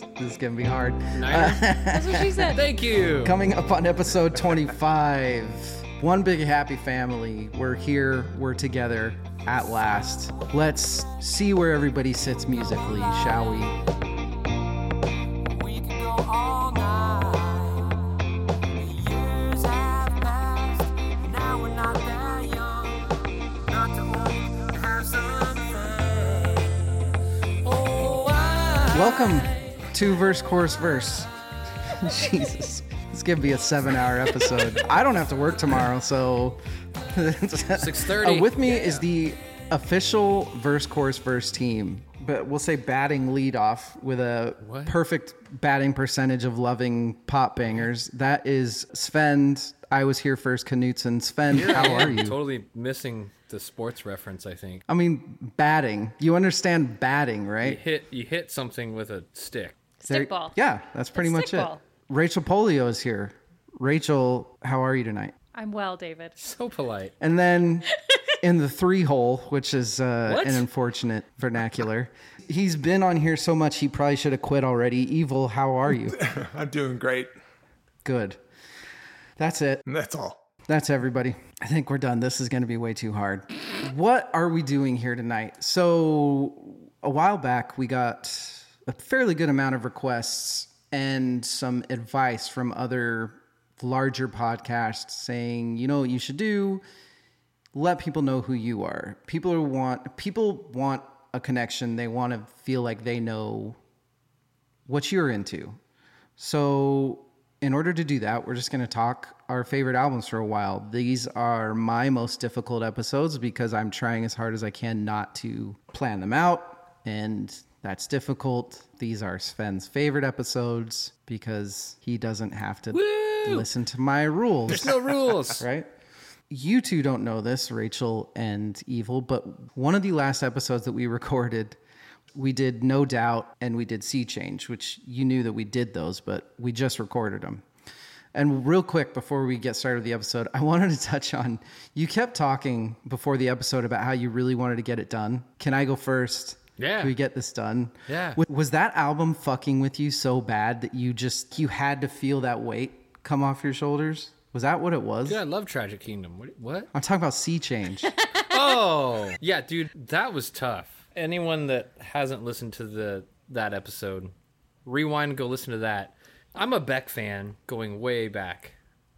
this is gonna be hard. Niner? Uh, That's what she said. Thank you. Coming up on episode 25, one big happy family. We're here, we're together at last. Let's see where everybody sits musically, shall we? We could go all night. Years have passed, now we're not that young. Not too old to have some fun. Oh, I Welcome to Verse Chorus Verse. Jesus. It's gonna be a seven hour episode. I don't have to work tomorrow, so 6:30. Uh, with me is the official verse chorus verse team, but we'll say batting lead off with a What? perfect batting percentage of loving pop bangers. That is Svend. I was here first, Knutsen. Svend, how are you? Totally missing the sports reference. I think I mean, batting. You understand batting, you right? hit you hit something with a stick. There- Stickball. Yeah, that's pretty much it. stickball. Rachel Polio is here. Rachel, how are you tonight? I'm well, David. So polite. And then in the three hole, which is uh, an unfortunate vernacular, he's been on here so much he probably should have quit already. Evil, how are you? I'm doing great. Good. That's it. And that's all. That's everybody. I think we're done. This is going to be way too hard. What are we doing here tonight? So, a while back, we got a fairly good amount of requests and some advice from other larger podcasts saying, you know what you should do? Let people know who you are. People want people want a connection. They want to feel like they know what you're into. So, in order to do that, we're just going to talk our favorite albums for a while. These are my most difficult episodes because I'm trying as hard as I can not to plan them out, and that's difficult. These are Svend's favorite episodes because he doesn't have to listen to my rules There's no rules. right? You two don't know this, Rachel and Evil, but one of the last episodes that we recorded, we did No Doubt and we did Sea Change, which you knew that we did those, but we just recorded them. And real quick, before we get started with the episode, I wanted to touch on you kept talking before the episode about how you really wanted to get it done. Can I go first? Yeah. Can we get this done? Yeah. Was- that album fucking with you so bad that you just you had to feel that weight come off your shoulders? Was that what it was? Yeah, I love Tragic Kingdom. What? what? I'm talking about Sea Change. Oh, yeah, dude, that was tough. Anyone that hasn't listened to the that episode, rewind go listen to that. I'm a Beck fan going way back,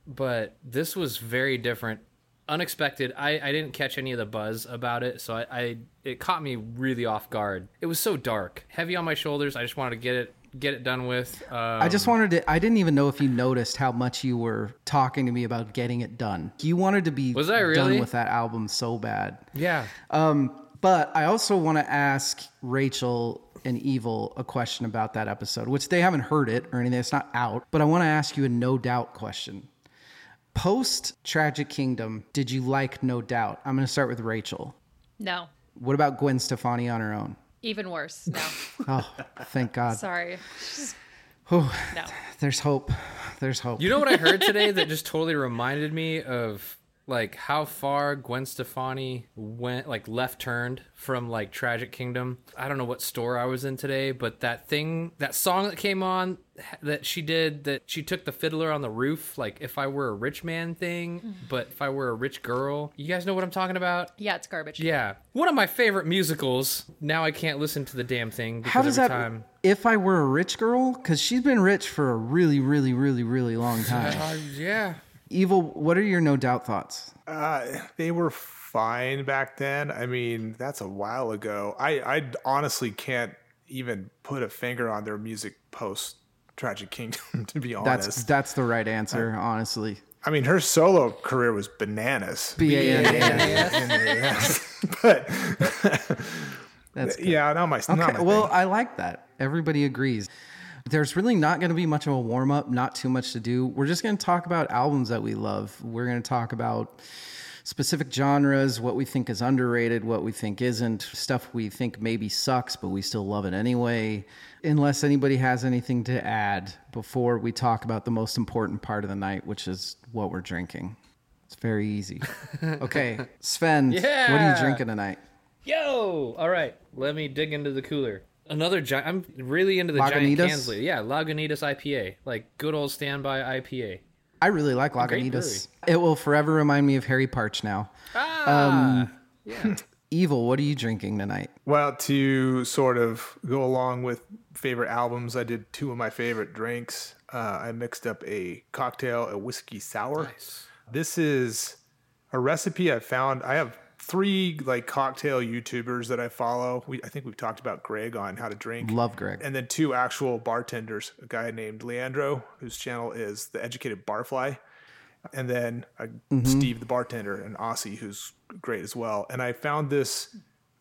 but this was very different, unexpected. I, I didn't catch any of the buzz about it, so I, I it caught me really off guard. It was so dark, heavy on my shoulders. I just wanted to get it get it done with. Um, I just wanted to. I didn't even know if you noticed how much you were talking to me about getting it done. You wanted to be Was I really? done with that album so bad. yeah. Um, but I also want to ask Rachel and Evil a question about that episode, which they haven't heard it or anything. It's not out. But I want to ask you a no doubt question. Post Tragic Kingdom, did you like No Doubt? I'm going to start with Rachel. No. What about Gwen Stefani on her own? Even worse. No. Oh, thank God. Sorry. Whew. No. There's hope. There's hope. You know what I heard today that just totally reminded me of like how far Gwen Stefani went like left turned from like Tragic Kingdom. I don't know what store I was in today, but that thing that song that came on that she did that she took the fiddler on the roof like if I were a rich man thing, but if I were a rich girl. You guys know what I'm talking about? Yeah, it's garbage. Yeah. One of my favorite musicals. Now I can't listen to the damn thing because How does every that? time If I were a rich girl, because she's been rich for a really, really, really, really long time. uh, yeah. Evil, what are your no doubt thoughts? Uh, they were fine back then. I mean, that's a while ago. I, I honestly can't even put a finger on their music post Tragic Kingdom, to be honest. That's that's the right answer, honestly. I mean, her solo career was bananas. B A N A S. B-A-N-A-S. but That's good. yeah, not my, not Okay, my well, thing. I like that. Everybody agrees. There's really not going to be much of a warm up, not too much to do. We're just going to talk about albums that we love. We're going to talk about specific genres, what we think is underrated, what we think isn't, stuff we think maybe sucks, but we still love it anyway. Unless anybody has anything to add before we talk about the most important part of the night, which is what we're drinking. It's very easy. Okay, Svend, what are you drinking tonight? Yo! All right, let me dig into the cooler. Another giant. I'm really into the giant Lagunitas? cans lately. Yeah, Lagunitas IPA, like good old standby IPA. I really like Lagunitas. It will forever remind me of Harry Partch now. Ah, yeah. Evil, what are you drinking tonight? Well, to sort of go along with favorite albums, I did two of my favorite drinks. Uh, I mixed up a cocktail, a whiskey sour. Nice. This is a recipe I found. I have three like cocktail YouTubers that I follow. We, I think we've talked about Greg on how to drink. Love Greg. And then two actual bartenders, a guy named Leandro, whose channel is The Educated Barfly, and then uh, Steve the bartender and Aussie, who's great as well. And I found this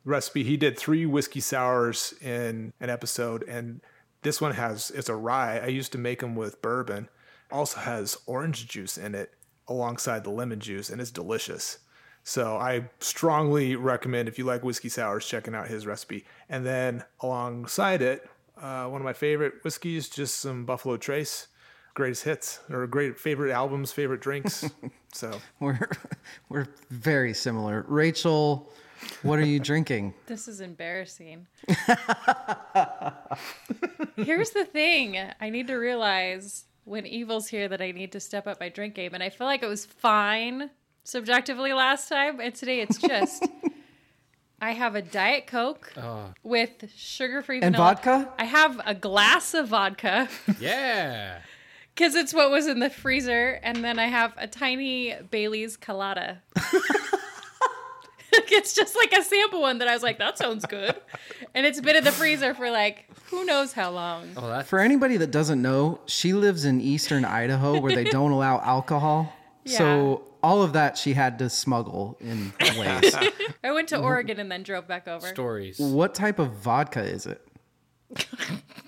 recipe. He did three whiskey sours in an episode, and this one has it's a rye. I used to make them with bourbon. Also has orange juice in it alongside the lemon juice, and it's delicious. So I strongly recommend if you like whiskey sours, checking out his recipe. And then alongside it, uh, one of my favorite whiskeys, just some Buffalo Trace, greatest hits or great favorite albums, favorite drinks. so We're we're very similar. Rachel, what are you drinking? This is embarrassing. Here's the thing I need to realize when Evil's here that I need to step up my drink game. And I feel like it was fine subjectively last time. And today it's just. I have a Diet Coke uh. with sugar free And vanilla. vodka? I have a glass of vodka yeah. because it's what was in the freezer. And then I have a tiny Bailey's Colada. it's just like a sample one that I was like, that sounds good. And it's been in the freezer for like who knows how long. Oh, that's For anybody that doesn't know, she lives in eastern Idaho where they don't allow alcohol. So all of that she had to smuggle in ways. I went to Oregon and then drove back over. stories. what type of vodka is it?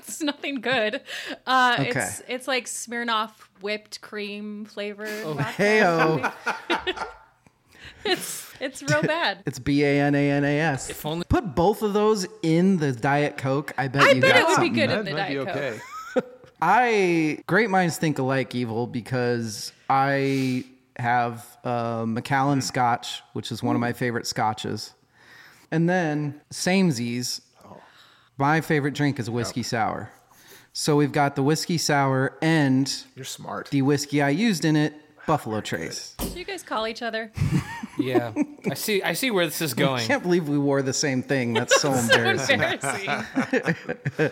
It's nothing good. Uh, Okay. It's it's like Smirnoff whipped cream flavored. vodka. Heyo. It's it's real bad. It's B A N A N A S. If only Put both of those in the Diet Coke. I bet I you bet got it would be something. good in the might be Diet Coke. I great minds think alike, evil, because I have uh, Macallan Scotch, which is one of my favorite scotches, and then samesies. My favorite drink is whiskey sour. So we've got the whiskey sour and You're smart. the whiskey I used in it, Buffalo Trace. Do you guys call each other? yeah. I see. I see where this is going. I can't believe we wore the same thing. That's so embarrassing. Embarrassing.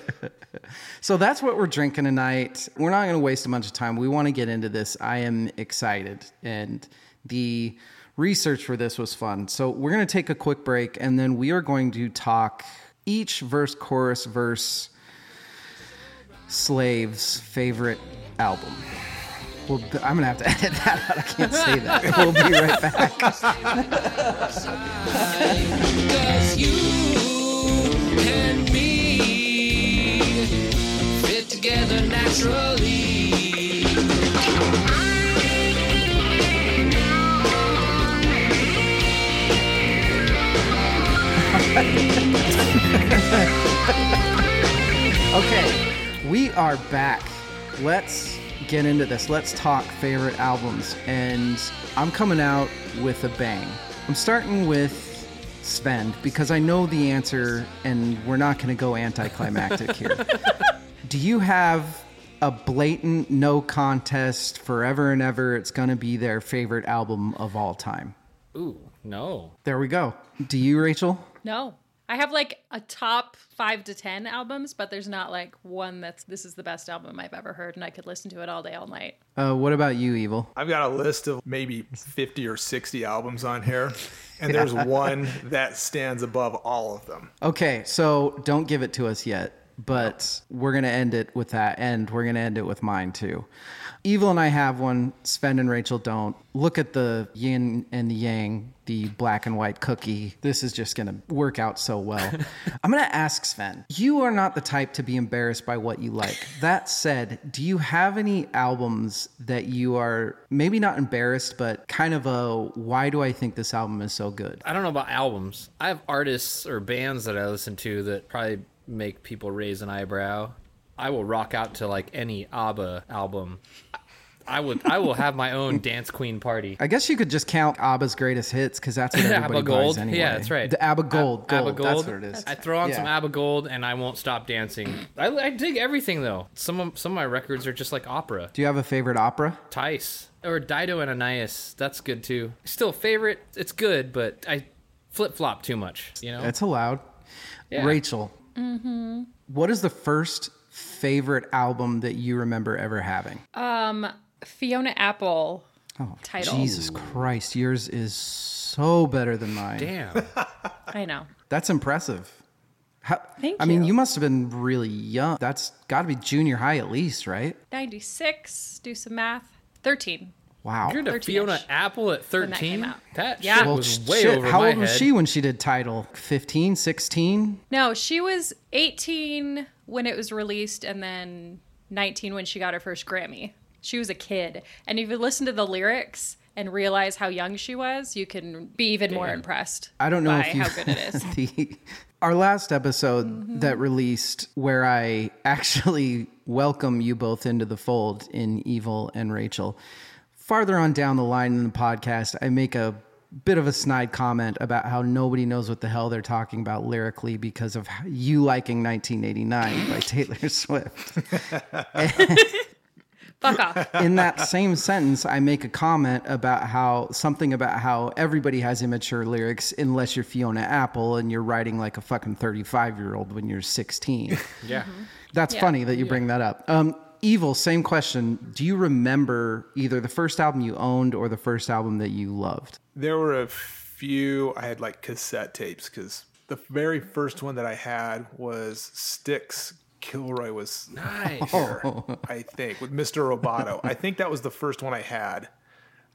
So that's what we're drinking tonight. We're not going to waste a bunch of time. We want to get into this. I am excited. And the research for this was fun. So we're going to take a quick break and then we are going to talk each verse, chorus, verse, slave's favorite album. Well, I'm going to have to edit that out. I can't say that. We'll be right back. Cause you and me fit together naturally. Okay, we are back. Let's get into this. Let's talk favorite albums. And I'm coming out with a bang. I'm starting with Svend because I know the answer and we're not going to go anticlimactic here. Do you have a blatant no contest forever and ever? It's going to be their favorite album of all time. Ooh, no. There we go. Do you, Rachel? No. I have like a top five to ten albums, but there's not like one that's this is the best album I've ever heard and I could listen to it all day, all night. Uh, what about you, Evil? I've got a list of maybe 50 or 60 albums on here, and there's one that stands above all of them. Okay, so don't give it to us yet, but we're going to end it with that, and we're going to end it with mine too. Evil and I have one, Svend and Rachel don't. Look at the yin and the yang, the black and white cookie. This is just going to work out so well. I'm going to ask Svend, you are not the type to be embarrassed by what you like. That said, do you have any albums that you are maybe not embarrassed, but kind of a why do I think this album is so good? I don't know about albums. I have artists or bands that I listen to that probably make people raise an eyebrow. I will rock out to like any ABBA album. I would I will have my own dance queen party. I guess you could just count ABBA's greatest hits because that's what everybody ABBA Gold. buys anyway. Yeah, that's right. The ABBA Gold. ABBA Gold. Gold. That's what it is. I throw on some ABBA Gold and I won't stop dancing. I, I dig everything though. Some of some of my records are just like opera. Do you have a favorite opera? Tice or Dido and Aeneas. That's good too. Still favorite. It's good, but I flip flop too much. You know. It's allowed. Yeah. Rachel, what is the first favorite album that you remember ever having? Um, Fiona Apple Oh, Tidal. Jesus Christ, yours is so better than mine. Damn. I know. That's impressive. How, Thank I mean, you. you must have been really young. That's got to be junior high at least, right? 96, do some math. 13. Wow. You're to 13-ish. Fiona Apple at When that 13. out. That Yeah. shit Well, was way Shit, over how my old was head. she when she did Tidal? 15, 16? No, she was 18 when it was released and then 19 when she got her first Grammy. She was a kid. And if you listen to the lyrics and realize how young she was, you can be even more impressed. I don't know by if you how good it is. the our last episode Mm-hmm. that released where I actually welcome you both into the fold in Evil and Rachel. Farther on down the line in the podcast, I make a bit of a snide comment about how nobody knows what the hell they're talking about lyrically because of you liking 1989 by Taylor Swift. Fuck off. in that same sentence, I make a comment about how something about how everybody has immature lyrics unless you're Fiona Apple and you're writing like a fucking 35 year old when you're 16. Yeah. That's Yeah. funny that you bring that up. Um, Evil, same question. Do you remember either the first album you owned or the first album that you loved? There were a few I had like cassette tapes because the very first one that I had was Styx. Kilroy was Nice. here, I think, with Mr. Roboto. I think that was the first one I had.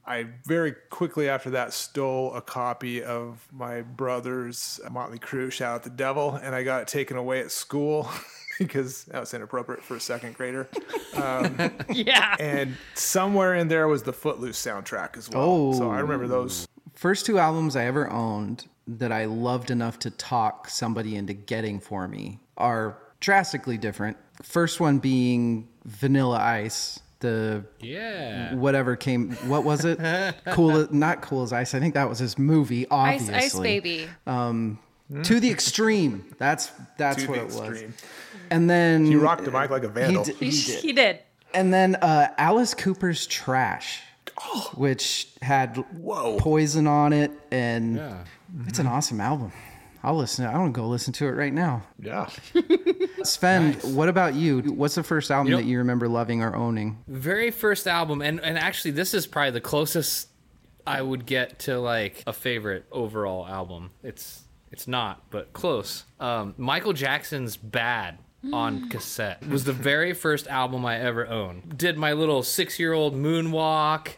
I very quickly after that stole a copy of my brother's Motley Crue, Shout at the Devil, and I got it taken away at school because that was inappropriate for a second grader. Um, yeah. And somewhere in there was the Footloose soundtrack as well. Oh. So I remember oh. those. First two albums I ever owned that I loved enough to talk somebody into getting for me are drastically different. First one being Vanilla Ice, the Yeah. whatever came. What was it? cool, not cool as ice. I think that was his movie. Ice, Obviously, Ice Baby. Um, to the extreme. That's that's To what the it was. extreme. And then He rocked the mic like a He, vandal. d- he did. He did. And then uh, Alice Cooper's Trash, which had Whoa. poison on it, and Yeah. it's an awesome album. I'll listen. I want to go listen to it right now. Yeah. Svend, what about you? What's the first album You that you remember loving or owning? very first album and and actually this is probably the closest i would get to like a favorite overall album it's it's not but close um michael jackson's bad on cassette was the very first album i ever owned did my little six-year-old moonwalk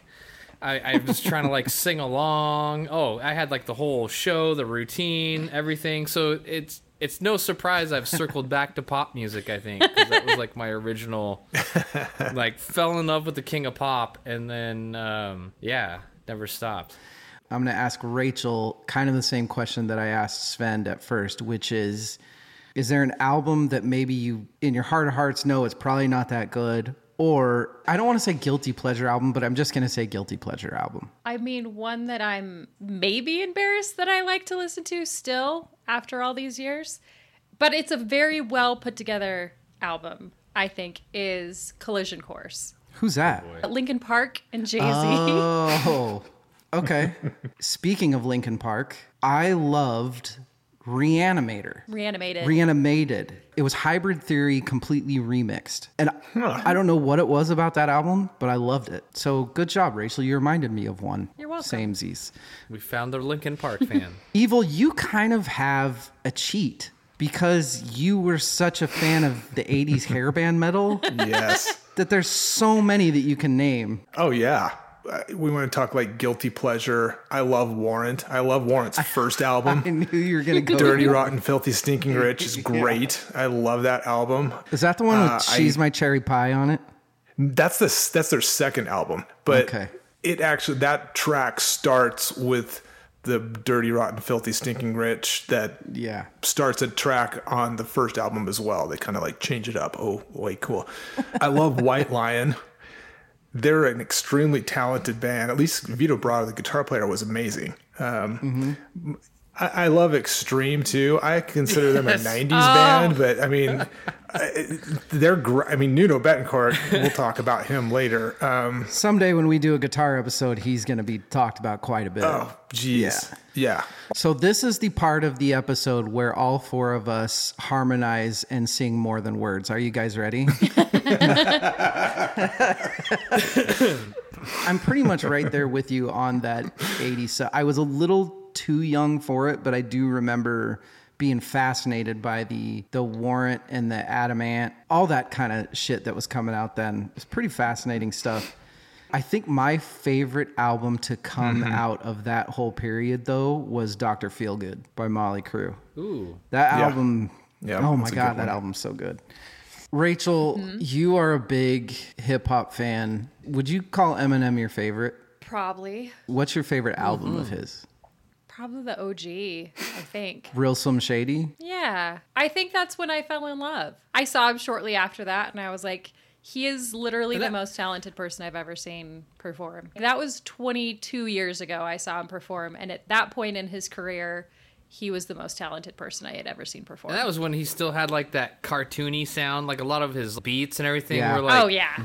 I, I was trying to like sing along. Oh, I had like the whole show, the routine, everything. So it's it's no surprise I've circled back to pop music. I think 'cause that was like my original like fell in love with the king of pop and then um yeah never stopped I'm going to ask Rachel kind of the same question that I asked Svend at first, which is Is there an album that maybe you, in your heart of hearts, know it's probably not that good? Or I don't want to say guilty pleasure album, but I'm just going to say guilty pleasure album. I mean, one that I'm maybe embarrassed that I like to listen to still after all these years. But it's a very well put together album, I think, is Collision Course. Who's that? Oh, Linkin Park and Jay Z. Oh, okay. Speaking of Linkin Park, I loved Reanimator. Reanimated. Reanimated. It was Hybrid Theory completely remixed. And I don't know what it was about that album, but I loved it. So good job, Rachel. You reminded me of one. You're welcome. Samesies. we found the linkin park fan Evil, you kind of have a cheat because you were such a fan of the 80s hairband metal Yes. that there's so many that you can name. Oh yeah. We want to talk like guilty pleasure. I love Warrant. I love Warrant's first album. I knew you were going to go. Dirty, Rotten, Filthy, Stinking Rich is great. I love that album. Is that the one with Uh, I- She's My Cherry Pie on it? That's the that's their second album, but Okay. it actually that track starts with the Dirty, Rotten, Filthy, Stinking Rich that Yeah. starts a track on the first album as well. They kind of like change it up. Oh, wait, cool. I love White Lion. They're an extremely talented band. At least Vito Bratta, the guitar player, was amazing. Um, I, I love Extreme too. I consider them Yes. a '90s band, but I mean, they're. Gr- I mean, Nuno Bettencourt. We'll talk about him later. Um, Someday when we do a guitar episode, he's going to be talked about quite a bit. oh, geez, yeah. So this is the part of the episode where all four of us harmonize and sing more than words. Are you guys ready? I'm pretty much right there with you on that 80 so I was a little too young for it, but I do remember being fascinated by the the warrant and the adamant, all that kind of shit that was coming out then. It's pretty fascinating stuff. I think my favorite album to come out of that whole period though was Dr. Feelgood by Motley Crue. Ooh. That Yeah. album, Yeah, oh my god, that album's so good. Rachel, you are a big hip hop fan. Would you call Eminem your favorite? Probably. What's your favorite album Mm-hmm. of his? Probably the OG, I think. Real Slim Shady? Yeah. I think that's when I fell in love. I saw him shortly after that and I was like, he is literally And the most talented person I've ever seen perform. That was 22 years ago I saw him perform. And at that point in his career, he was the most talented person I had ever seen perform. And that was when he still had like that cartoony sound, like a lot of his beats and everything Yeah. were like oh, yeah.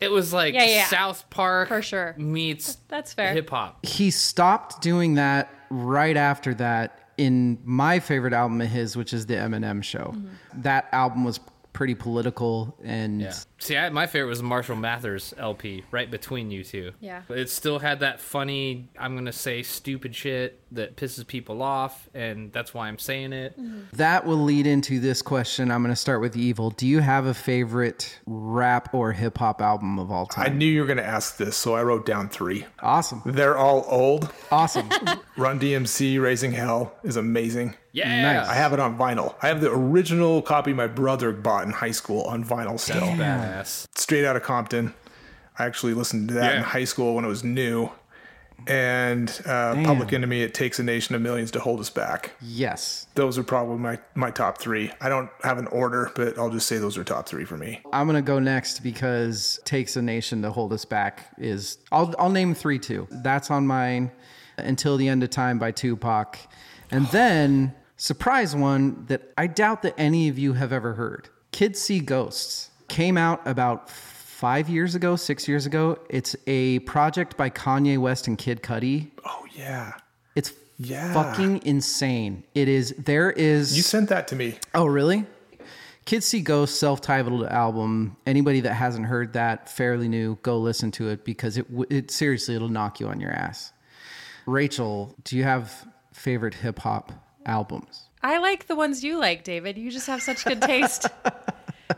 it was like Yeah, yeah. South Park For sure. meets That's fair. hip hop. He stopped doing that right after that in my favorite album of his, which is the Eminem show. Mm-hmm. That album was pretty political and Yeah. See, I, my favorite was Marshall Mathers LP, right between you two. Yeah. It still had that funny, I'm gonna say stupid shit that pisses people off, and that's why I'm saying it. Mm-hmm. that will lead into this question. I'm going to start with Evil. Do you have a favorite rap or hip hop album of all time? I knew you were going to ask this, so I wrote down three. awesome. They're all old. Awesome. Run DMC Raising Hell is amazing. Yeah. Nice. I have it on vinyl. I have the original copy my brother bought in high school on vinyl still. Badass. Straight out of Compton. I actually listened to that in high school when it was new. And uh, Public Enemy, It Takes a Nation of Millions to Hold Us Back. yes. Those are probably my, my top three. I don't have an order, but I'll just say those are top three for me. I'm gonna go next because takes a nation to hold us back is I'll I'll name three too. That's on mine. Until the End of Time by Tupac, and then surprise one that I doubt that any of you have ever heard. Kids See Ghosts came out about five years ago, six years ago. It's a project by Kanye West and Kid Cudi. Oh, yeah. It's Yeah. fucking insane. It is. There is. You sent that to me. Oh, really? Kids See Ghosts self-titled album. Anybody that hasn't heard that, fairly new, go listen to it because it it seriously it'll knock you on your ass. Rachel, do you have favorite hip hop albums? I like the ones you like, David. You just have such good taste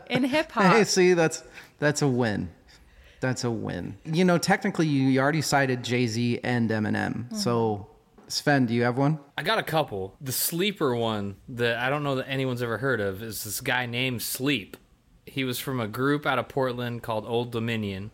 in hip hop. Hey, see that's that's a win. That's a win. You know, technically, you, you already cited Jay Z and Eminem. Mm-hmm. So, Svend, do you have one? I got a couple. The sleeper one that I don't know that anyone's ever heard of is this guy named Sleep. He was from a group out of Portland called Oldominion,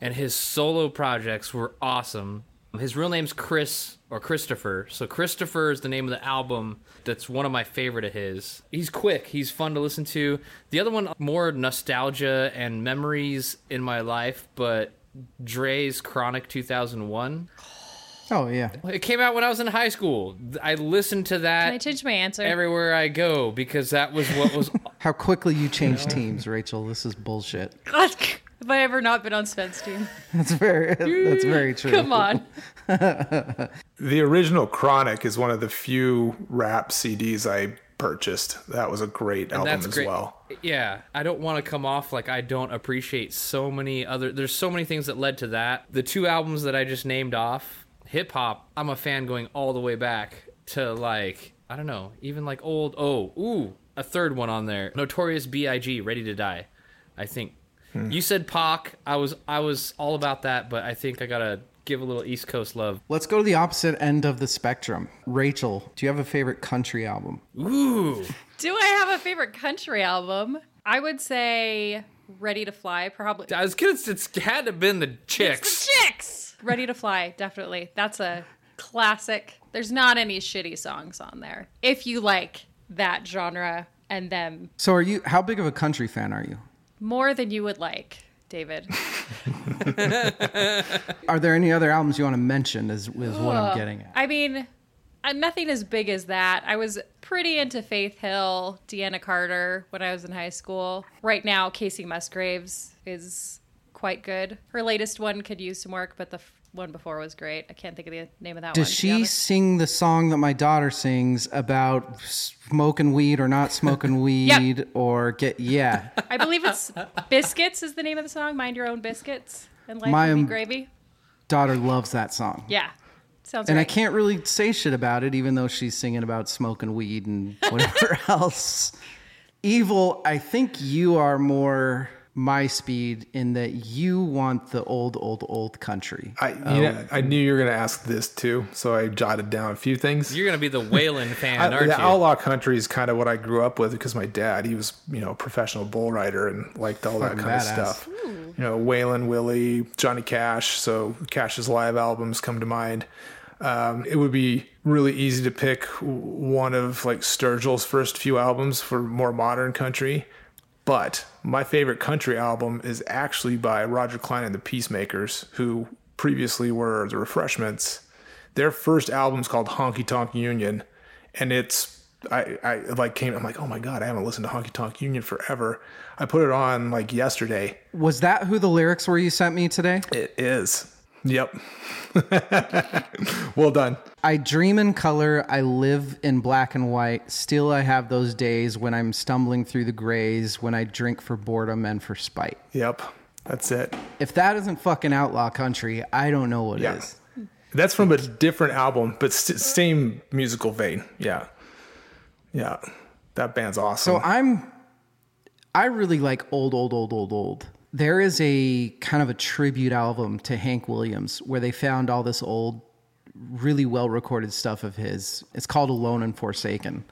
and his solo projects were awesome. His real name's Chris or Christopher. So Christopher is the name of the album that's one of my favorite of his. He's quick, he's fun to listen to. The other one more nostalgia and memories in my life, but Dre's Chronic 2001. Oh yeah. It came out when I was in high school. I listened to that. Can I that change my answer? everywhere I go because that was what was. How quickly you change teams, Rachel. This is bullshit. Have I ever not been on Svend's team? That's very that's very true. Come on. The original Chronic is one of the few rap CDs I purchased. That was a great album that's as great. well. Yeah, I don't want to come off like I don't appreciate so many other. There's so many things that led to that. The two albums that I just named off, hip hop. I'm a fan going all the way back to like I don't know, even like old. Oh, ooh, a third one on there. Notorious B.I.G. Ready to Die. I think Hmm. you said Pac. I was I was all about that, but I think I gotta give a little East Coast love. Let's go to the opposite end of the spectrum. Rachel, do you have a favorite country album? Ooh. Do I have a favorite country album? I would say Ready to Fly, probably. I was gonna. It's had to have been the chicks. It's the chicks! Ready to Fly, definitely. That's a classic. There's not any shitty songs on there. If you like that genre and them So are you how big of a country fan are you? More than you would like, David. Are there any other albums you want to mention? Is, is what I'm getting at. I mean, uh, nothing as big as that. I was pretty into Faith Hill, Deana Carter when I was in high school. Right now, Kacey Musgraves is quite good. Her latest one could use some work, but the f- one before was great. I can't think of the name of that Does one. be she sing the song that my daughter sings about smoking weed or not smoking weed or get yeah? I believe it's Biscuits is the name of the song. Mind your own biscuits and life My, um, gravy. Daughter loves that song. Yeah, sounds And I can't really say shit about it, even though she's singing about smoking weed and whatever else. Evil, I think you are more my speed in that you want the old, old, old country. I you know, I knew you were going to ask this too, so I jotted down a few things. You're gonna be the Waylon fan, I, aren't the you? outlaw country is kind of what I grew up with because my dad, he was, you know, a professional bull rider and liked all that kind badass. of stuff. You know, Waylon Willie, Johnny Cash. So Cash's live albums come to mind. Um, it would be really easy to pick one of like Sturgill's first few albums for more modern country. But my favorite country album is actually by Roger Clyne and the Peacemakers, who previously were the Refreshments. Their first album's called Honky Tonk Union, and it's I, I like came I'm like oh my god I haven't listened to Honky Tonk Union forever. I put it on like yesterday. Was that who the lyrics were you sent me today? It is. Yep. well done. I dream in color, I live in black and white. Still, I have those days when I'm stumbling through the grays, when I drink for boredom and for spite. Yep. That's it. If that isn't fucking outlaw country, I don't know what Yeah. is. That's from a different album, but st- same musical vein. Yeah. Yeah. That band's awesome. So I'm, I really like old, old, old, old, old. There is a kind of a tribute album to Hank Williams where they found all this old, really well recorded stuff of his. It's called Alone and Forsaken.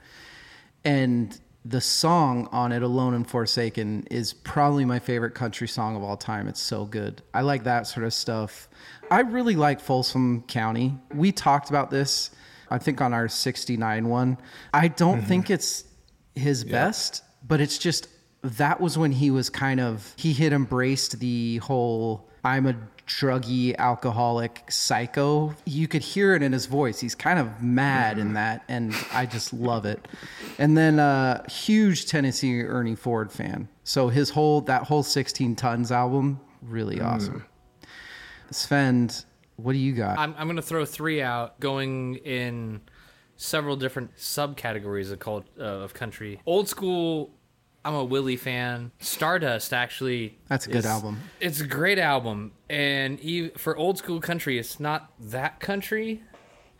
And the song on it, Alone and Forsaken, is probably my favorite country song of all time. It's so good. I like that sort of stuff. I really like Folsom County. We talked about this, I think, on our 69 one. I don't mm-hmm. think it's his best, but it's just that was when he was kind of, he had embraced the whole I'm a druggy alcoholic psycho. You could hear it in his voice. He's kind of mad in that and i just love it. And then uh huge tennessee ernie ford fan. So his whole that whole 16 tons album really awesome. Sven what do you got? I'm, I'm going to throw three out going in several different subcategories of cult, uh, of country. Old school, I'm a Willie fan. Stardust actually. That's a good is- album. It's a great album, and e- for old school country, it's not that country,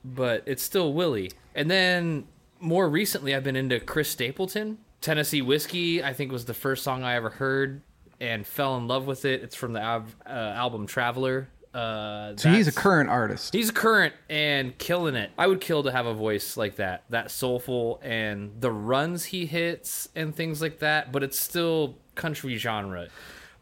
but it's still Willie. And then more recently, I've been into Chris Stapleton. Tennessee Whiskey, I think, was the first song I ever heard and fell in love with it. It's from the uh, album Traveler. Uh, so he's a current artist He's a current and killing it. I would kill to have a voice like that, that soulful and the runs he hits and things like that, but it's still country genre.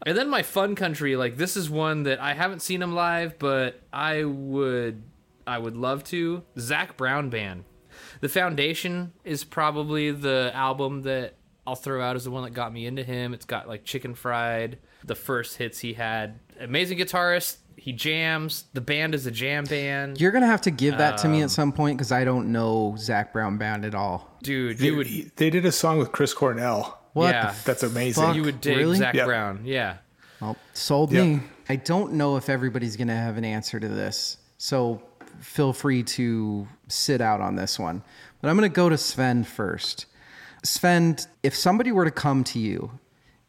And then my fun country, like this is one that I haven't seen him live, but I would I would love to. Zac Brown Band. The Foundation is probably the album that I'll throw out as the one that got me into him. It's got like Chicken Fried, the first hits he had. Amazing guitarist. He jams. The band is a jam band. you're gonna have to give that to Um, me at some point because i don't know zac brown band at all Dude, they, you would they did a song with Chris Cornell. what Yeah. the That's amazing. fuck? you would dig Really? Zac Yep. Brown. Yeah. Well, sold Yep. me. I don't know if everybody's going to have an answer to this. So feel free to sit out on this one. But I'm going to go to Svend first. Svend, if somebody were to come to you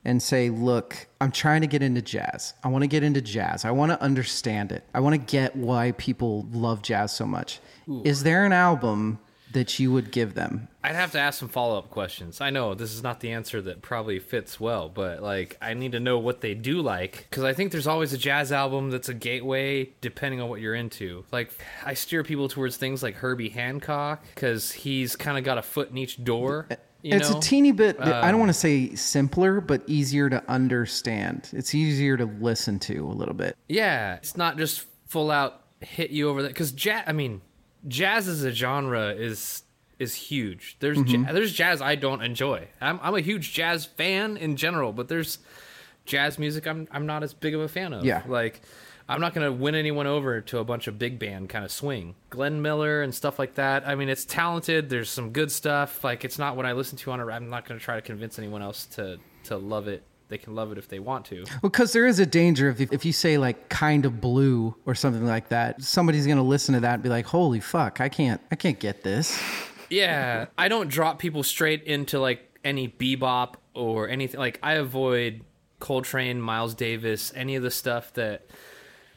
and say, Look, I'm trying to get into jazz. I want to get into jazz. I want to understand it. I want to get why people love jazz so much. Is there an album that you would give them? I'd have to ask some follow up questions. I know this is not the answer that probably fits well, but like I need to know what they do like because I think there's always a jazz album that's a gateway depending on what you're into. Like I steer people towards things like Herbie Hancock because he's kind of got a foot in each door. Uh, It's know? a teeny bit i don't um, want to say simpler but easier to understand it's easier to listen to a little bit Yeah, it's not just full out hit you over that because jazz. I mean, jazz as a genre is is huge. There's ja- mm-hmm. there's jazz I don't enjoy. I'm I'm a huge jazz fan in general, but there's jazz music I'm I'm not as big of a fan of. Yeah. Like I'm not going to win anyone over to a bunch of big band kind of swing. Glenn Miller and stuff like that. I mean, it's talented. There's some good stuff. Like it's not what I listen to on a I'm not going to try to convince anyone else to to love it. They can love it if they want to. Well, Because there is a danger if, if you say like kind of blue or something like that, somebody's gonna listen to that and be like, "Holy fuck, I can't, I can't get this." Yeah, I don't drop people straight into like any bebop or anything. Like I avoid Coltrane, Miles Davis, any of the stuff that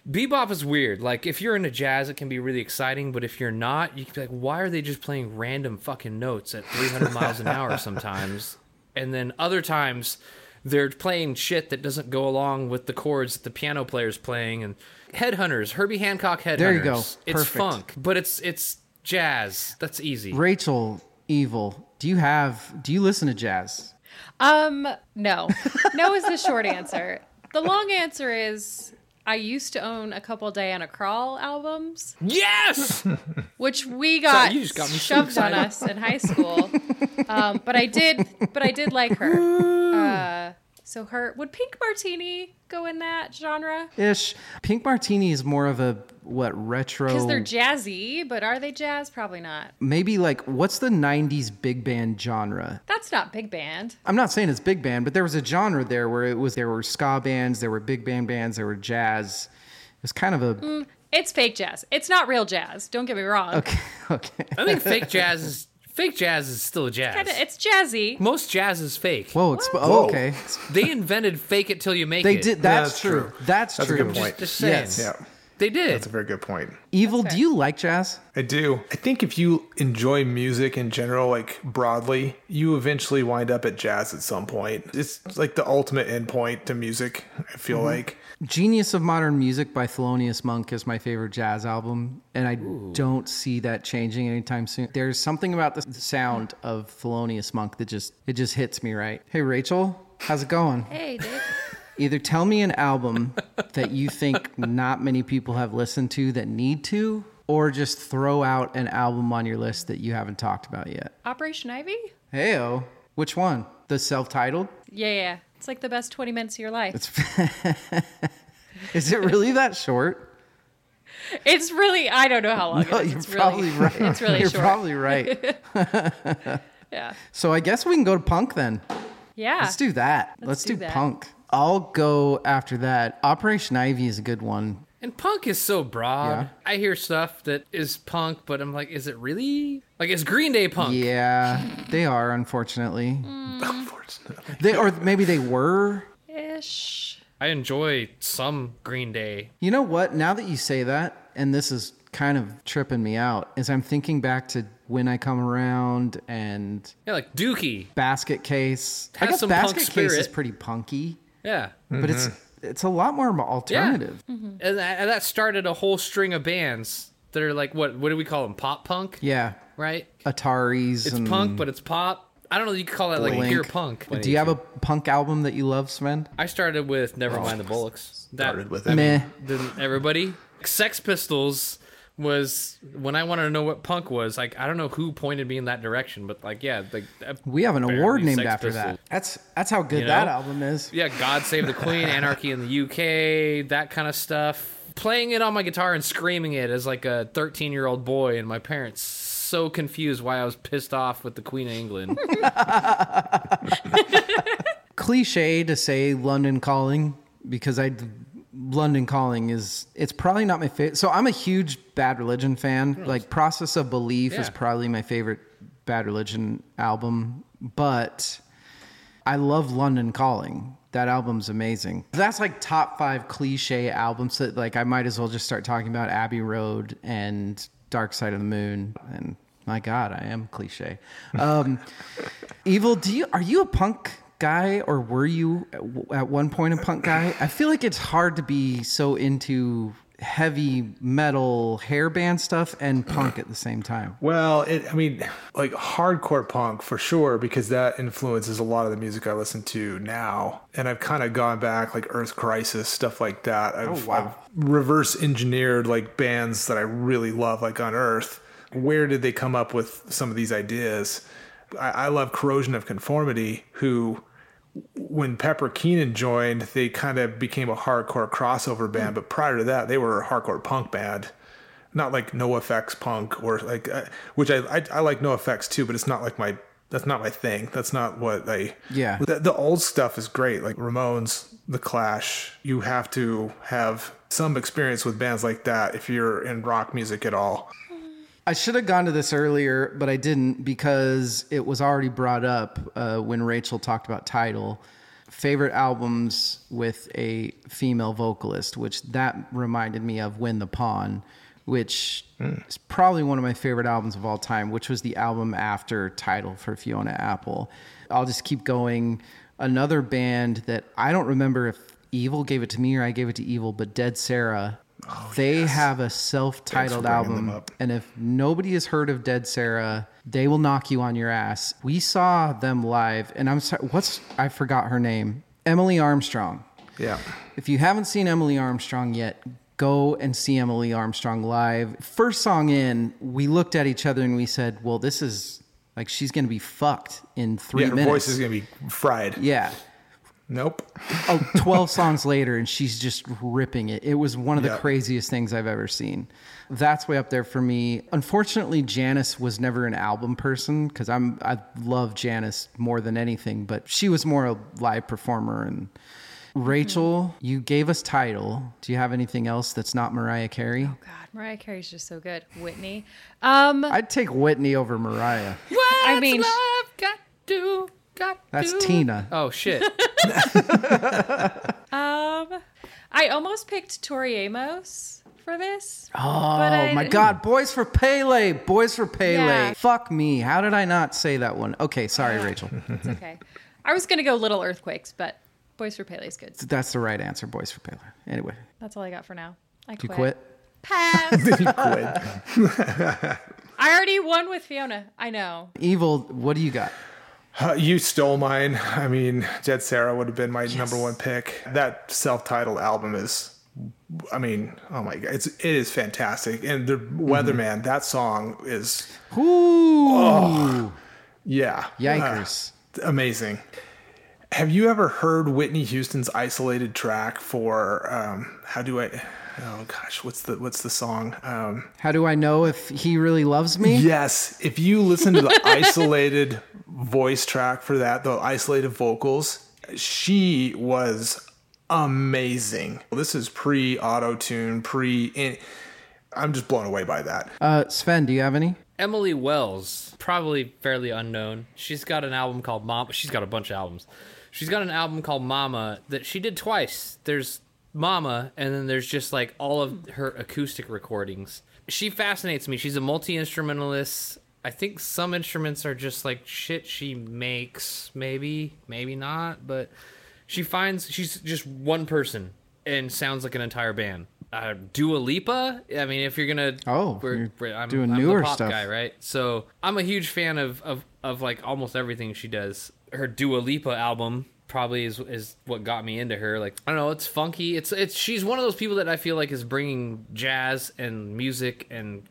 bebop is weird. Like if you're into jazz, it can be really exciting, but if you're not, you can be like, why are they just playing random fucking notes at 300 miles an hour sometimes? And then other times they're playing shit that doesn't go along with the chords that the piano player's playing and Headhunters, Herbie Hancock Headhunters. There you go. It's funk, but it's it's jazz. That's easy. Rachel, evil. Do you have? Do you listen to jazz? Um, no. No is the short answer. The long answer is I used to own a couple Diana Krall albums, Yes. which we got, you just got me so shoved on us in high school. um, but I did, but I did like her. Uh, so her would Pink Martini go in that genre? Ish. Pink Martini is more of a what retro? Because they're jazzy, but are they jazz? Probably not. maybe like what's the '90s big band genre? That's not big band. I'm not saying it's big band, but there was a genre there where it was there were ska bands, there were big band bands, there were jazz. It was kind of a mm, It's fake jazz. It's not real jazz. Don't get me wrong. okay, okay. I think fake jazz is fake jazz is still jazz. Kinda- it's jazzy. Most jazz is fake. Whoa, exp- oh, okay. They invented fake it till you make They it. did. That's, that's true. true. That's, That's a true. good point. Just saying. Yes. Yeah, They did. that's a very good point. Evil, do you like jazz? I do. I think if you enjoy music in general, like broadly, you eventually wind up at jazz at some point. It's like the ultimate endpoint to music, I feel mm-hmm. like. Genius of Modern Music by Thelonious Monk is my favorite jazz album, and I don't see that changing anytime soon. There's something about the sound of Thelonious Monk that just it just hits me right. Hey Rachel, how's it going? Hey, Dave. Either tell me an album that you think not many people have listened to that need to, or just throw out an album on your list that you haven't talked about yet. Operation Ivy? Heyo, which one? The self-titled? Yeah, yeah. It's like the best 20 minutes of your life. It's, Is it really that short? It's really, I don't know how long No, it is. you're It's probably really, right. It's really short. you're short. probably right. yeah. So I guess we can go to punk then. Yeah. Let's do that. Let's, do do, that. punk. I'll go after that. Operation Ivy is a good one. And punk is so broad. Yeah. I hear stuff that is punk, but I'm like, is it really? Like, is Green Day punk? Yeah, they are unfortunately. Hmm. Unfortunately. They or maybe they were. Ish. I enjoy some Green Day. You know what? Now that you say that, and this is kind of tripping me out, is I'm thinking back to when I come around and Yeah, like Dookie. Basket Case. I guess some punk Basket Case is pretty punky, Yeah. but it's mm-hmm. it's a lot more alternative. Mm-hmm. And, that, and that started a whole string of bands that are like, what What do we call them? Pop punk? Yeah, Right? Ataris. It's and punk, but it's pop. I don't know. You could call that like Blink. pure punk. Do you have a punk album that you love, Svend? I started with Nevermind oh, the Bollocks. That, Started with I it. mean, Meh. Didn't everybody? Sex Pistols was when I wanted to know what punk was. Like I don't know who pointed me in that direction, but like yeah, like We have an award named Sex after Pistols. that. That's that's how good You that album is. Yeah, God Save the Queen, Anarchy in the UK, that kind of stuff. Playing it on my guitar and screaming it as like a 13 year old boy, and my parents so confused why I was pissed off with the Queen of England. Cliche to say London Calling because I London Calling is it's probably not my favorite. So I'm a huge Bad Religion fan. Like Process of Belief is probably my favorite Bad Religion album, but I love London Calling. That album's amazing. That's like top five cliche albums that like I might as well just start talking about Abbey Road and Dark Side of the Moon. And my God, I am cliche. Um, Evil, do you are you a punk guy or were you at one point a punk guy? I feel like it's hard to be so into heavy metal hair band stuff and punk at the same time. Well, it, I mean, like hardcore punk for sure, because that influences a lot of the music I listen to now. And I've kind of gone back, like Earth Crisis, stuff like that. Oh, I've, I've reverse engineered like bands that I really love, like Unearth. Where did they come up with some of these ideas? I, I love Corrosion of Conformity, who when Pepper Keenan joined, they kind of became a hardcore crossover band. But prior to that, they were a hardcore punk band. Not like NOFX punk or like, uh, which I, I I like NOFX too, but it's not like my that's not my thing. That's not what I. Yeah. The, the old stuff is great, like Ramones, The Clash. You have to have some experience with bands like that if you're in rock music at all. I should have gone to this earlier, but I didn't because it was already brought up uh, when Rachel talked about Tidal. Favorite albums with a female vocalist, which that reminded me of When the Pawn, which is probably one of my favorite albums of all time, which was the album after Tidal for Fiona Apple. I'll just keep going. Another band that I don't remember if Evil gave it to me or I gave it to Evil, but Dead Sara. Oh, they have a self-titled album, and if nobody has heard of Dead Sara, they will knock you on your ass. We saw them live, and I'm sorry, what's I forgot her name, Emily Armstrong. Yeah. If you haven't seen Emily Armstrong yet, go and see Emily Armstrong live. First song in, we looked at each other and we said, "Well, this is like she's going to be fucked in three Yeah, her minutes." voice is going to be fried. yeah. Nope. Oh, 12 songs later, and she's just ripping it. It was one of the Yeah. craziest things I've ever seen. That's way up there for me. Unfortunately, Janis was never an album person because I'm I love Janis more than anything, but she was more a live performer. And Rachel, you gave us Tidal. Do you have anything else that's not Mariah Carey? Oh God, Mariah Carey's just so good. Whitney. Um, I'd take Whitney over Mariah. I mean, love got to got That's to- Tina. Oh shit. um, I almost picked Tori Amos for this. Oh I- my God! Boys for Pele, boys for Pele. Yeah. Fuck me! How did I not say that one? Okay, sorry, Rachel. It's okay. I was gonna go Little Earthquakes, but Boys for Pele is good. That's the right answer, boys for Pele. Anyway, That's all I got for now. I you quit. quit. Pass. You quit. I already won with Fiona. I know. Evil, what do you got? Uh, you stole mine. I mean, Dead Sara would have been my number one pick. That self-titled album is, I mean, oh my god, it's it is fantastic. And the Weatherman, that song is, Ooh, yeah, yikers! uh, amazing. Have you ever heard Whitney Houston's isolated track for um, how do I? Oh gosh, what's the what's the song? Um, How do I know if he really loves me? Yes, if you listen to the isolated voice track for that, the isolated vocals, she was amazing. This is pre auto tune, pre. I'm just blown away by that. Uh, Svend, do you have any? Emily Wells, probably fairly unknown. She's got an album called Mom. But she's got a bunch of albums. She's got an album called Mama that she did twice. There's Mama, and then there's just like all of her acoustic recordings. She fascinates me. She's a multi instrumentalist. I think some instruments are just like shit she makes, maybe, maybe not, but she finds she's just one person and sounds like an entire band. Uh, Dua Lipa. I mean, if you're gonna, Oh, we're- we're- I'm, doing I'm newer the pop stuff. guy, right? So I'm a huge fan of, of of like almost everything she does. Her Dua Lipa album probably is is what got me into her. Like I don't know, it's funky. It's it's she's one of those people that I feel like is bringing jazz and music and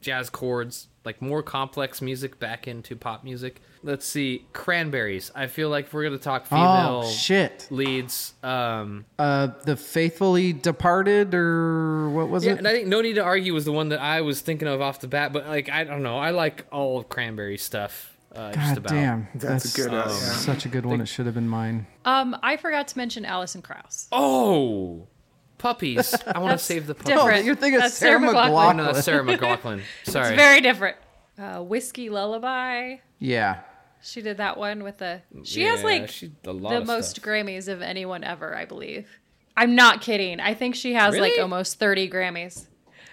jazz chords, like more complex music back into pop music. Let's see, Cranberries. I feel like we're gonna talk female Oh shit! leads, um, Uh, the faithfully departed, or what was yeah, it? and I think No Need to Argue was the one that I was thinking of off the bat. But like I don't know, I like all of Cranberry stuff. Uh, just God about. damn, That's a good, yeah. such a good one. It should have been mine. Um, I forgot to mention Alison Krauss. Oh, puppies! I want to save the puppies. different. Oh, you're thinking of That's Sarah Sarah McLachlan. no, that's Sarah McLaughlin. Sorry. It's very different. Uh, Whiskey Lullaby. Yeah, She did that one with the. She has like she- a lot the most stuff. Grammys of anyone ever, I believe. I'm not kidding. I think she has like almost 30 Grammys.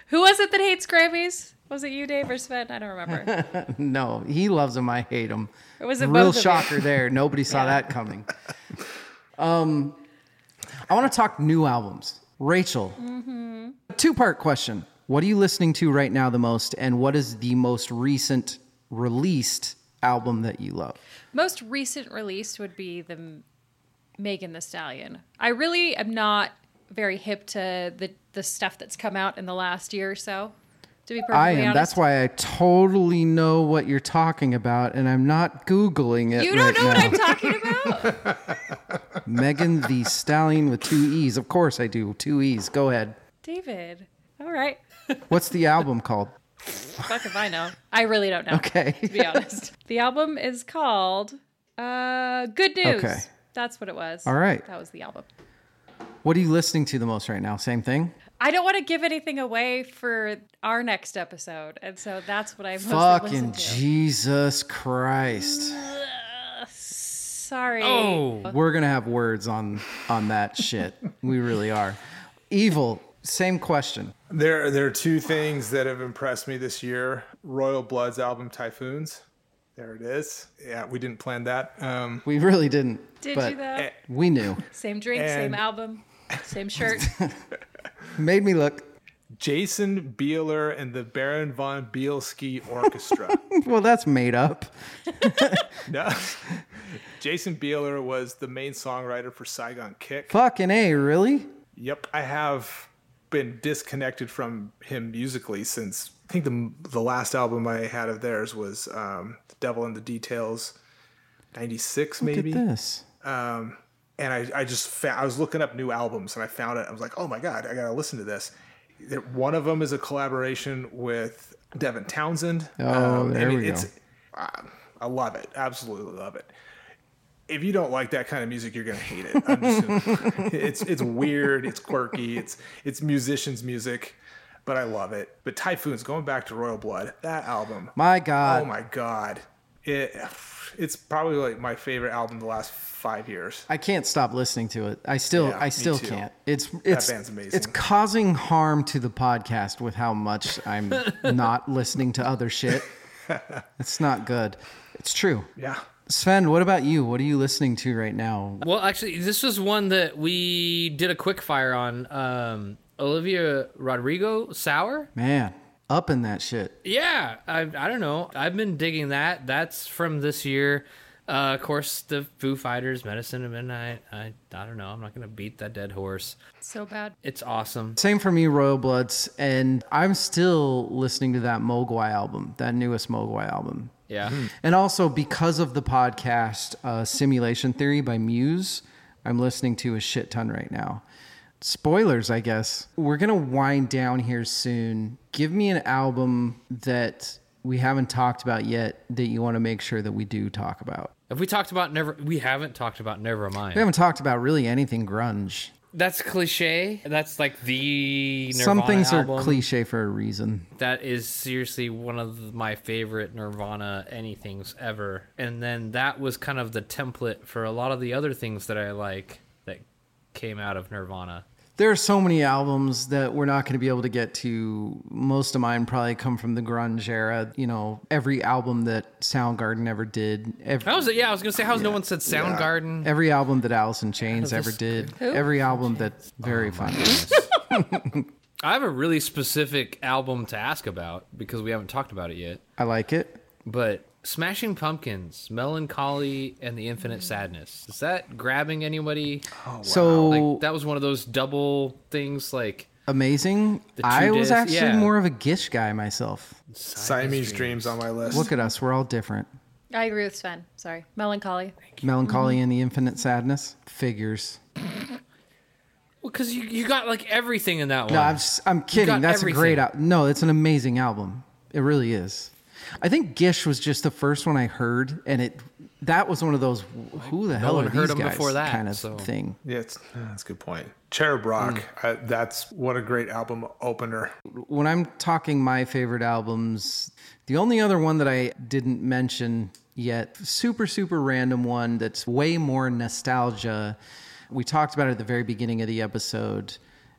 Who was it that hates Grammys? Was it you, Dave, or Svend? I don't remember. no, he loves them. I hate him. Or was it Real shocker there. Nobody saw that coming. Um, I want to talk new albums. Rachel, Mm-hmm. two part question. What are you listening to right now the most, and what is the most recent released album that you love? Most recent release would be the Megan Thee Stallion. I really am not very hip to the the stuff that's come out in the last year or so. To be perfectly I am. honest, That's why I totally know what you're talking about, and I'm not Googling it you don't know now. what I'm talking about. Megan Thee Stallion with two E's. Of course I do. Two E's. Go ahead. David. All right. What's the album called? Fuck if I know. I really don't know. Okay. To be honest. The album is called uh Good News. Okay. That's what it was. All right. That was the album. What are you listening to the most right now? Same thing? I don't want to give anything away for our next episode, and so that's what I mostly Fucking to. Jesus Christ. Sorry. Oh, We're gonna have words on on that shit. We really are. Evil, same question. There, there are two things that have impressed me this year: Royal Blood's album Typhoons. There it is. Yeah, we didn't plan that. Um, We really didn't. Did but you though? We knew. Same drink, same album, same shirt. Made me look. Jason Bieler and the Baron von Bielski Orchestra. Well, that's made up. no, Jason Bieler was the main songwriter for Saigon Kick. Fucking A, really? Yep, I have been disconnected from him musically since I think the the last album I had of theirs was um, "The Devil in the Details," '96 maybe. Look at this. And I, I just fa- I was looking up new albums and I found it. I was like, oh my god, I gotta listen to this. One of them is a collaboration with Devin Townsend. Oh, um, there and we it's, go. I love it, absolutely love it. If you don't like that kind of music, you're gonna hate it. I'm just gonna- it's it's weird, it's quirky, it's it's musicians' music, but I love it. But Typhoons, going back to Royal Blood, that album, My God. oh my god, it it's probably like my favorite album the last five years. I can't stop listening to it. I still, Yeah, I still can't. It's, it's, band's amazing. it's causing harm to the podcast with how much I'm not listening to other shit. It's not good. It's true. Yeah. Svend, what about you? What are you listening to right now? well, actually, this was one that we did a quick fire on. Um, Olivia Rodrigo, Sour. Man, up in that shit. Yeah, I, I don't know. I've been digging that. That's from this year. Uh, of course, the Foo Fighters, Medicine at Midnight. I, I don't know. I'm not gonna beat that dead horse. so bad. It's awesome. Same for me, Royal Bloods, and I'm still listening to that Mogwai album, that newest Mogwai album. Yeah. And also because of the podcast uh, Simulation Theory by Muse, I'm listening to a shit ton right now. Spoilers, I guess. We're going to wind down here soon. Give me an album that we haven't talked about yet that you want to make sure that we do talk about. Have we talked about never? We haven't talked about Nevermind. We haven't talked about really anything grunge. That's cliche. That's like the Nirvana Some things album. are cliche for a reason. That is seriously one of my favorite Nirvana anythings ever. And then that was kind of the template for a lot of the other things that I like that came out of Nirvana. There are so many albums that we're not going to be able to get to. Most of mine probably come from the grunge era. You know, every album that Soundgarden ever did. Every, How was it? Yeah, I was gonna say, how's no one said Soundgarden? every album that Alice in Chains ever this- did. Every album that very oh funny. I have a really specific album to ask about because we haven't talked about it yet. I like it. But Smashing Pumpkins, Mellon Collie, and the Infinite Sadness. Is that grabbing anybody? Oh, so Like that was one of those double things. Like amazing. I was disc- actually yeah. more of a Gish guy myself. Siamese Dreams on my list. Look at us. We're all different. I agree with Svend. Sorry. Mellon Collie. Melancholy mm-hmm. and the Infinite Sadness. Figures. Well, because you, you got like everything in that one. No, I'm, just, I'm kidding. got That's a great album. No, it's an amazing album. It really is. I think Gish was just the first one I heard, and it that was one of those who the hell one are heard these him guys before that, kind of so- thing. Yeah, it's, that's a good point. Cherub Rock, Hmm. I, that's what a great album opener. When I'm talking my favorite albums, the only other one that I didn't mention yet, super super random one that's way more nostalgia. We talked about it at the very beginning of the episode.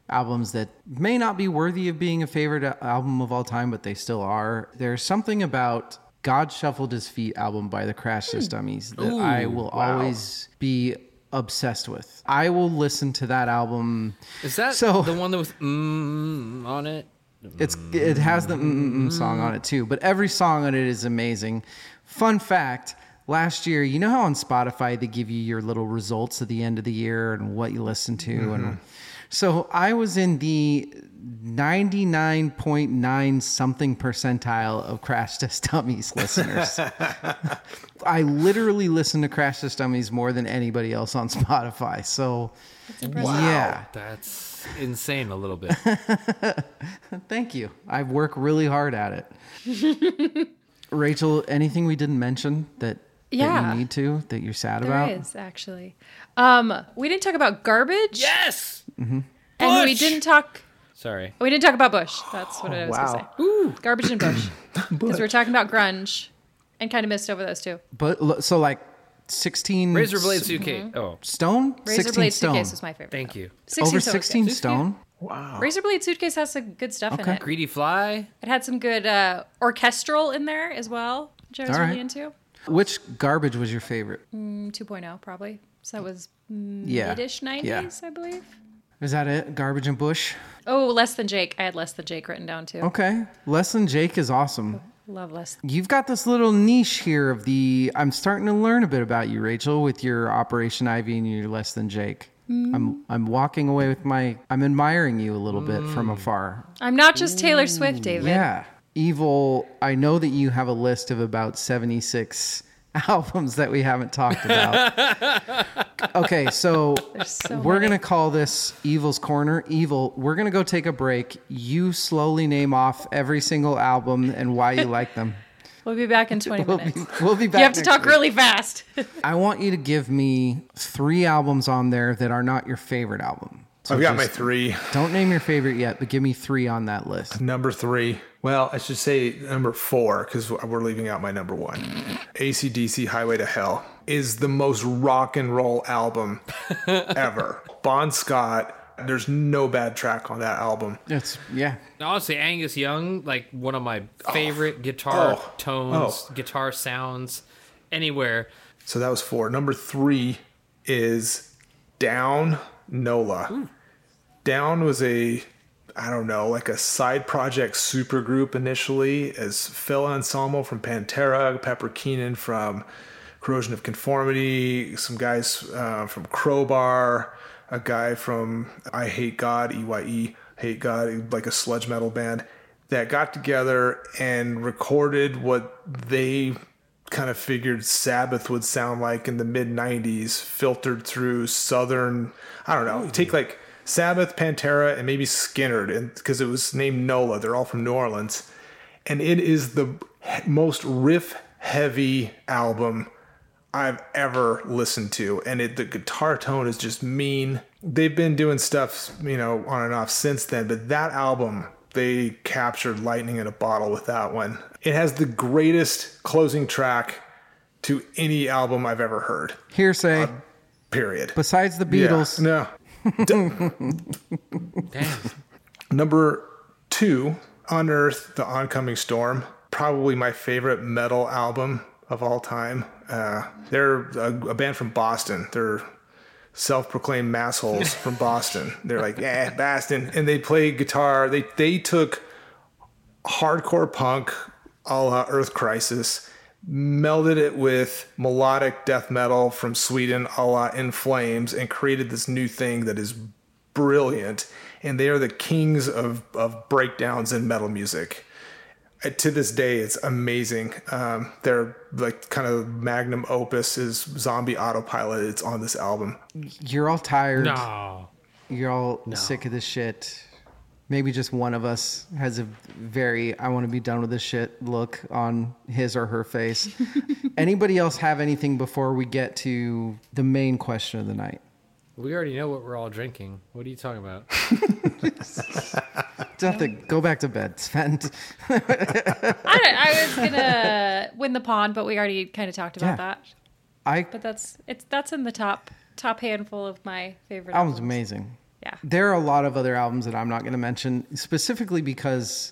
Albums that may not be worthy of being a favorite album of all time, but they still are. There's something about God Shuffled His Feet album by the Crash Test Dummies that I will always be obsessed with. I will listen to that album. Is that So- the one that was mm, on it? It's it has the mm, mm, mm song on it too, but every song on it is amazing. Fun fact: Last year, you know how on Spotify they give you your little results at the end of the year and what you listen to, and So I was in the 99.9 something percentile of Crash Test Dummies listeners. I literally listen to Crash Test Dummies more than anybody else on Spotify. So, yeah. That's insane a little bit. Thank you. I work really hard at it. Rachel, anything we didn't mention that, that Yeah. you need to that you're sad There about? is actually. Um, we didn't talk about garbage, yes. And we didn't talk. Sorry. We didn't talk about Bush. That's what I was wow. gonna say. Ooh, garbage and Bush, because we were talking about grunge, and kind of missed over those two. But so like 16 Razor blade suitcase. Oh, stone? Razor 16 Blade stone. suitcase was my favorite. thank you. 16 Over stone 16 good. stone? Wow. Razor Blade suitcase has some good stuff in Okay. it. Greedy fly. It had some good uh, orchestral in there as well, which I was All really right. into. Which garbage was your favorite? Mm, 2.0 probably. So that was Yeah. mid-ish 90s, Yeah. I believe. Is that it? Garbage and Bush? Oh, Less Than Jake. I had Less Than Jake written down too. Okay. Less than Jake is awesome. Love Less. You've got this little niche here of the. I'm starting to learn a bit about you, Rachel, with your Operation Ivy and your Less Than Jake. Mm. I'm I'm walking away with my. I'm admiring you a little bit from mm. afar. I'm not just Taylor Swift, mm. David. Yeah. Evil. I know that you have a list of about 76 albums that we haven't talked about. okay, so, so we're going to call this Evil's Corner. Evil, we're going to go take a break. You slowly name off every single album and why you like them. We'll be back in 20 We'll be, minutes. we'll be back. You have to talk week. really fast. I want you to give me three albums on there that are not your favorite album. So I've got my three. Don't name your favorite yet, but give me three on that list. Number three. Well, I should say number four because we're leaving out my number one. ACDC Highway to Hell is the most rock and roll album ever. Bon Scott, there's no bad track on that album. It's yeah. Honestly, Angus Young, like one of my oh. favorite guitar Oh. tones, Oh. guitar sounds, anywhere. So that was four. Number three is Down Nola. Down was a, I don't know, like a side project supergroup initially as Phil Anselmo from Pantera, Pepper Keenan from Corrosion of Conformity, some guys uh, from Crowbar, a guy from I Hate God, EYE, Hate God, like a sludge metal band that got together and recorded what they kind of figured Sabbath would sound like in the mid 90s, filtered through Southern, I don't know, you take like Sabbath, Pantera, and maybe Skynyrd, and because it was named NOLA, they're all from New Orleans. And it is the most riff heavy album I've ever listened to. And it, the guitar tone is just mean. They've been doing stuff, you know, on and off since then, but that album, they captured lightning in a bottle with that one. It has the greatest closing track to any album I've ever heard. Hearsay. Uh, period. Besides the Yeah, Beatles, no. Damn. Number two, Unearth, The Oncoming Storm. Probably my favorite metal album of all time. Uh, they're a, a band from Boston. They're self-proclaimed massholes from Boston. They're like, yeah, Boston, and they play guitar. They they took hardcore punk, a la Earth Crisis, melded it with melodic death metal from Sweden, a la In Flames, and created this new thing that is brilliant. And they are the kings of, of breakdowns in metal music. Uh, To this day, it's amazing. Um, their like kind of magnum opus is Zombie Autopilot. It's on this album. you're all tired. No. You're all sick of this shit. Maybe just one of us has a very I want to be done with this shit look on his or her face. Anybody else have anything before we get to the main question of the night? We already know what we're all drinking. What are you talking about? Nothing. Go back to bed. Svend. I, I was gonna When the Pawn, but we already kind of talked about Yeah. that. I But that's it's that's in the top top handful of my favorite album's albums. amazing. Yeah. There are a lot of other albums that I'm not going to mention specifically because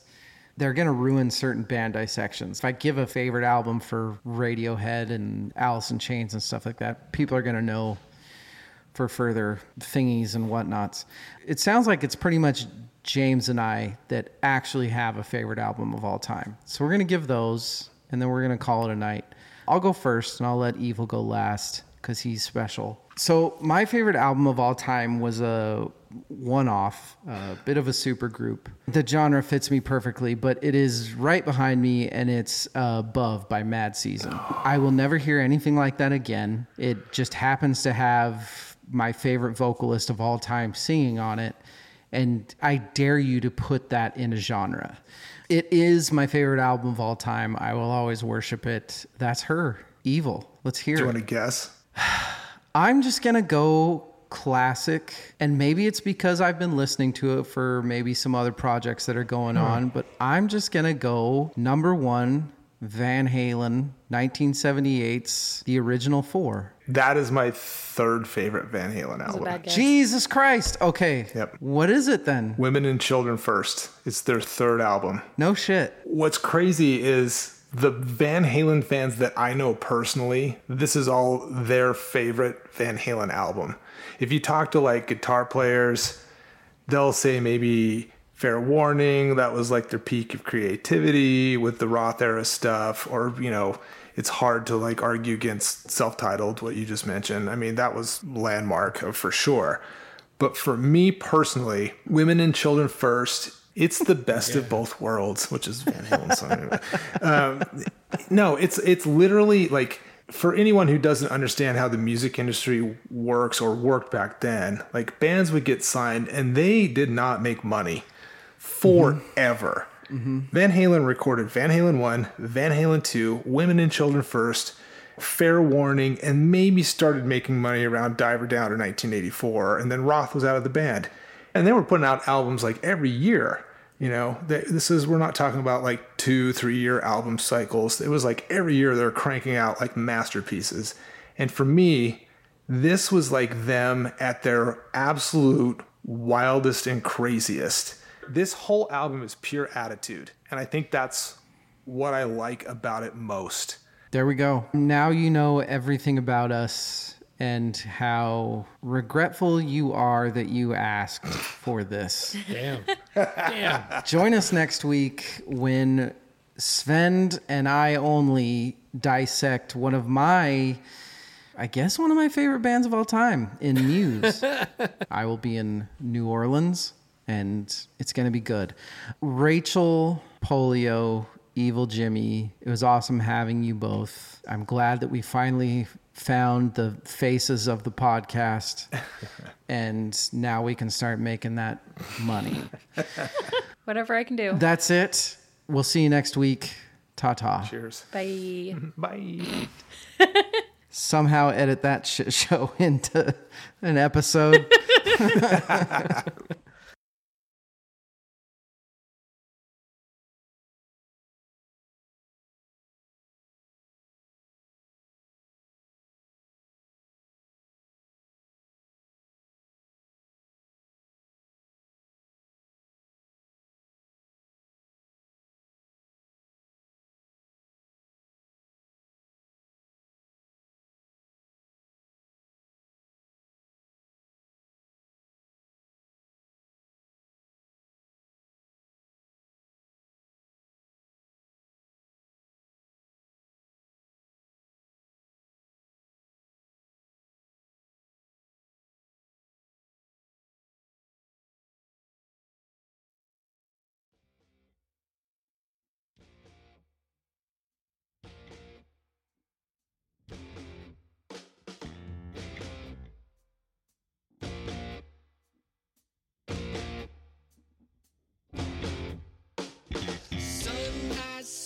they're going to ruin certain band dissections. If I give a favorite album for Radiohead and Alice in Chains and stuff like that, people are going to know for further thingies and whatnots. It sounds like it's pretty much James and I that actually have a favorite album of all time. So we're going to give those and then we're going to call it a night. I'll go first and I'll let Evil go last because he's special. So my favorite album of all time was a one-off, a bit of a super group. The genre fits me perfectly, but it is right behind me, and it's uh, "Above" by Mad Season. I will never hear anything like that again. It just happens to have my favorite vocalist of all time singing on it, and I dare you to put that in a genre. It is my favorite album of all time. I will always worship it. That's her, Evil. Let's hear Do you it. want to guess? I'm just gonna go classic, and maybe it's because I've been listening to it for maybe some other projects that are going hmm. on, but I'm just gonna go number one, Van Halen, 1978's The Original Four. That is my third favorite Van Halen That was a album. Jesus Christ. Okay. Yep. What is it then? Women and Children First. It's their third album. No shit. What's crazy is the Van Halen fans that I know personally, this is all their favorite Van Halen album. If you talk to like guitar players, they'll say maybe Fair Warning, that was like their peak of creativity with the Roth era stuff, or, you know, it's hard to like argue against self-titled what you just mentioned. I mean, that was landmark of for sure. But for me personally, Women and Children First, it's the best of both worlds, which is Van Halen's song. um, no, it's it's literally like for anyone who doesn't understand how the music industry works or worked back then, like bands would get signed and they did not make money forever. Mm-hmm. Van Halen recorded Van Halen 1, Van Halen 2, Women and Children First, Fair Warning, and maybe started making money around Diver Down in 1984. And then Roth was out of the band. And they were putting out albums like every year. You know, They- this is, we're not talking about like two, three year album cycles. It was like every year they're cranking out like masterpieces. And for me, this was like them at their absolute wildest and craziest. This whole album is pure attitude. And I think that's what I like about it most. There we go. Now you know everything about us and how regretful you are that you asked for this. Damn. Damn. Join us next week when Svend and I only dissect one of my, I guess, one of my favorite bands of all time in Muse. I will be in New Orleans and it's going to be good. Rachel, Polio, Evil Jimmy, it was awesome having you both. I'm glad that we finally found the faces of the podcast and now we can start making that money. Whatever I can do. That's it. We'll see you next week. Ta ta. Cheers. Bye. Bye. Somehow edit that shit show into an episode.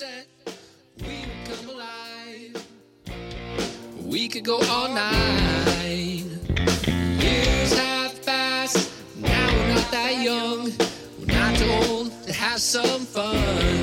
Has set, we will come alive. We could go all night. Years have passed, now we're not that young. We're not too old to have some fun.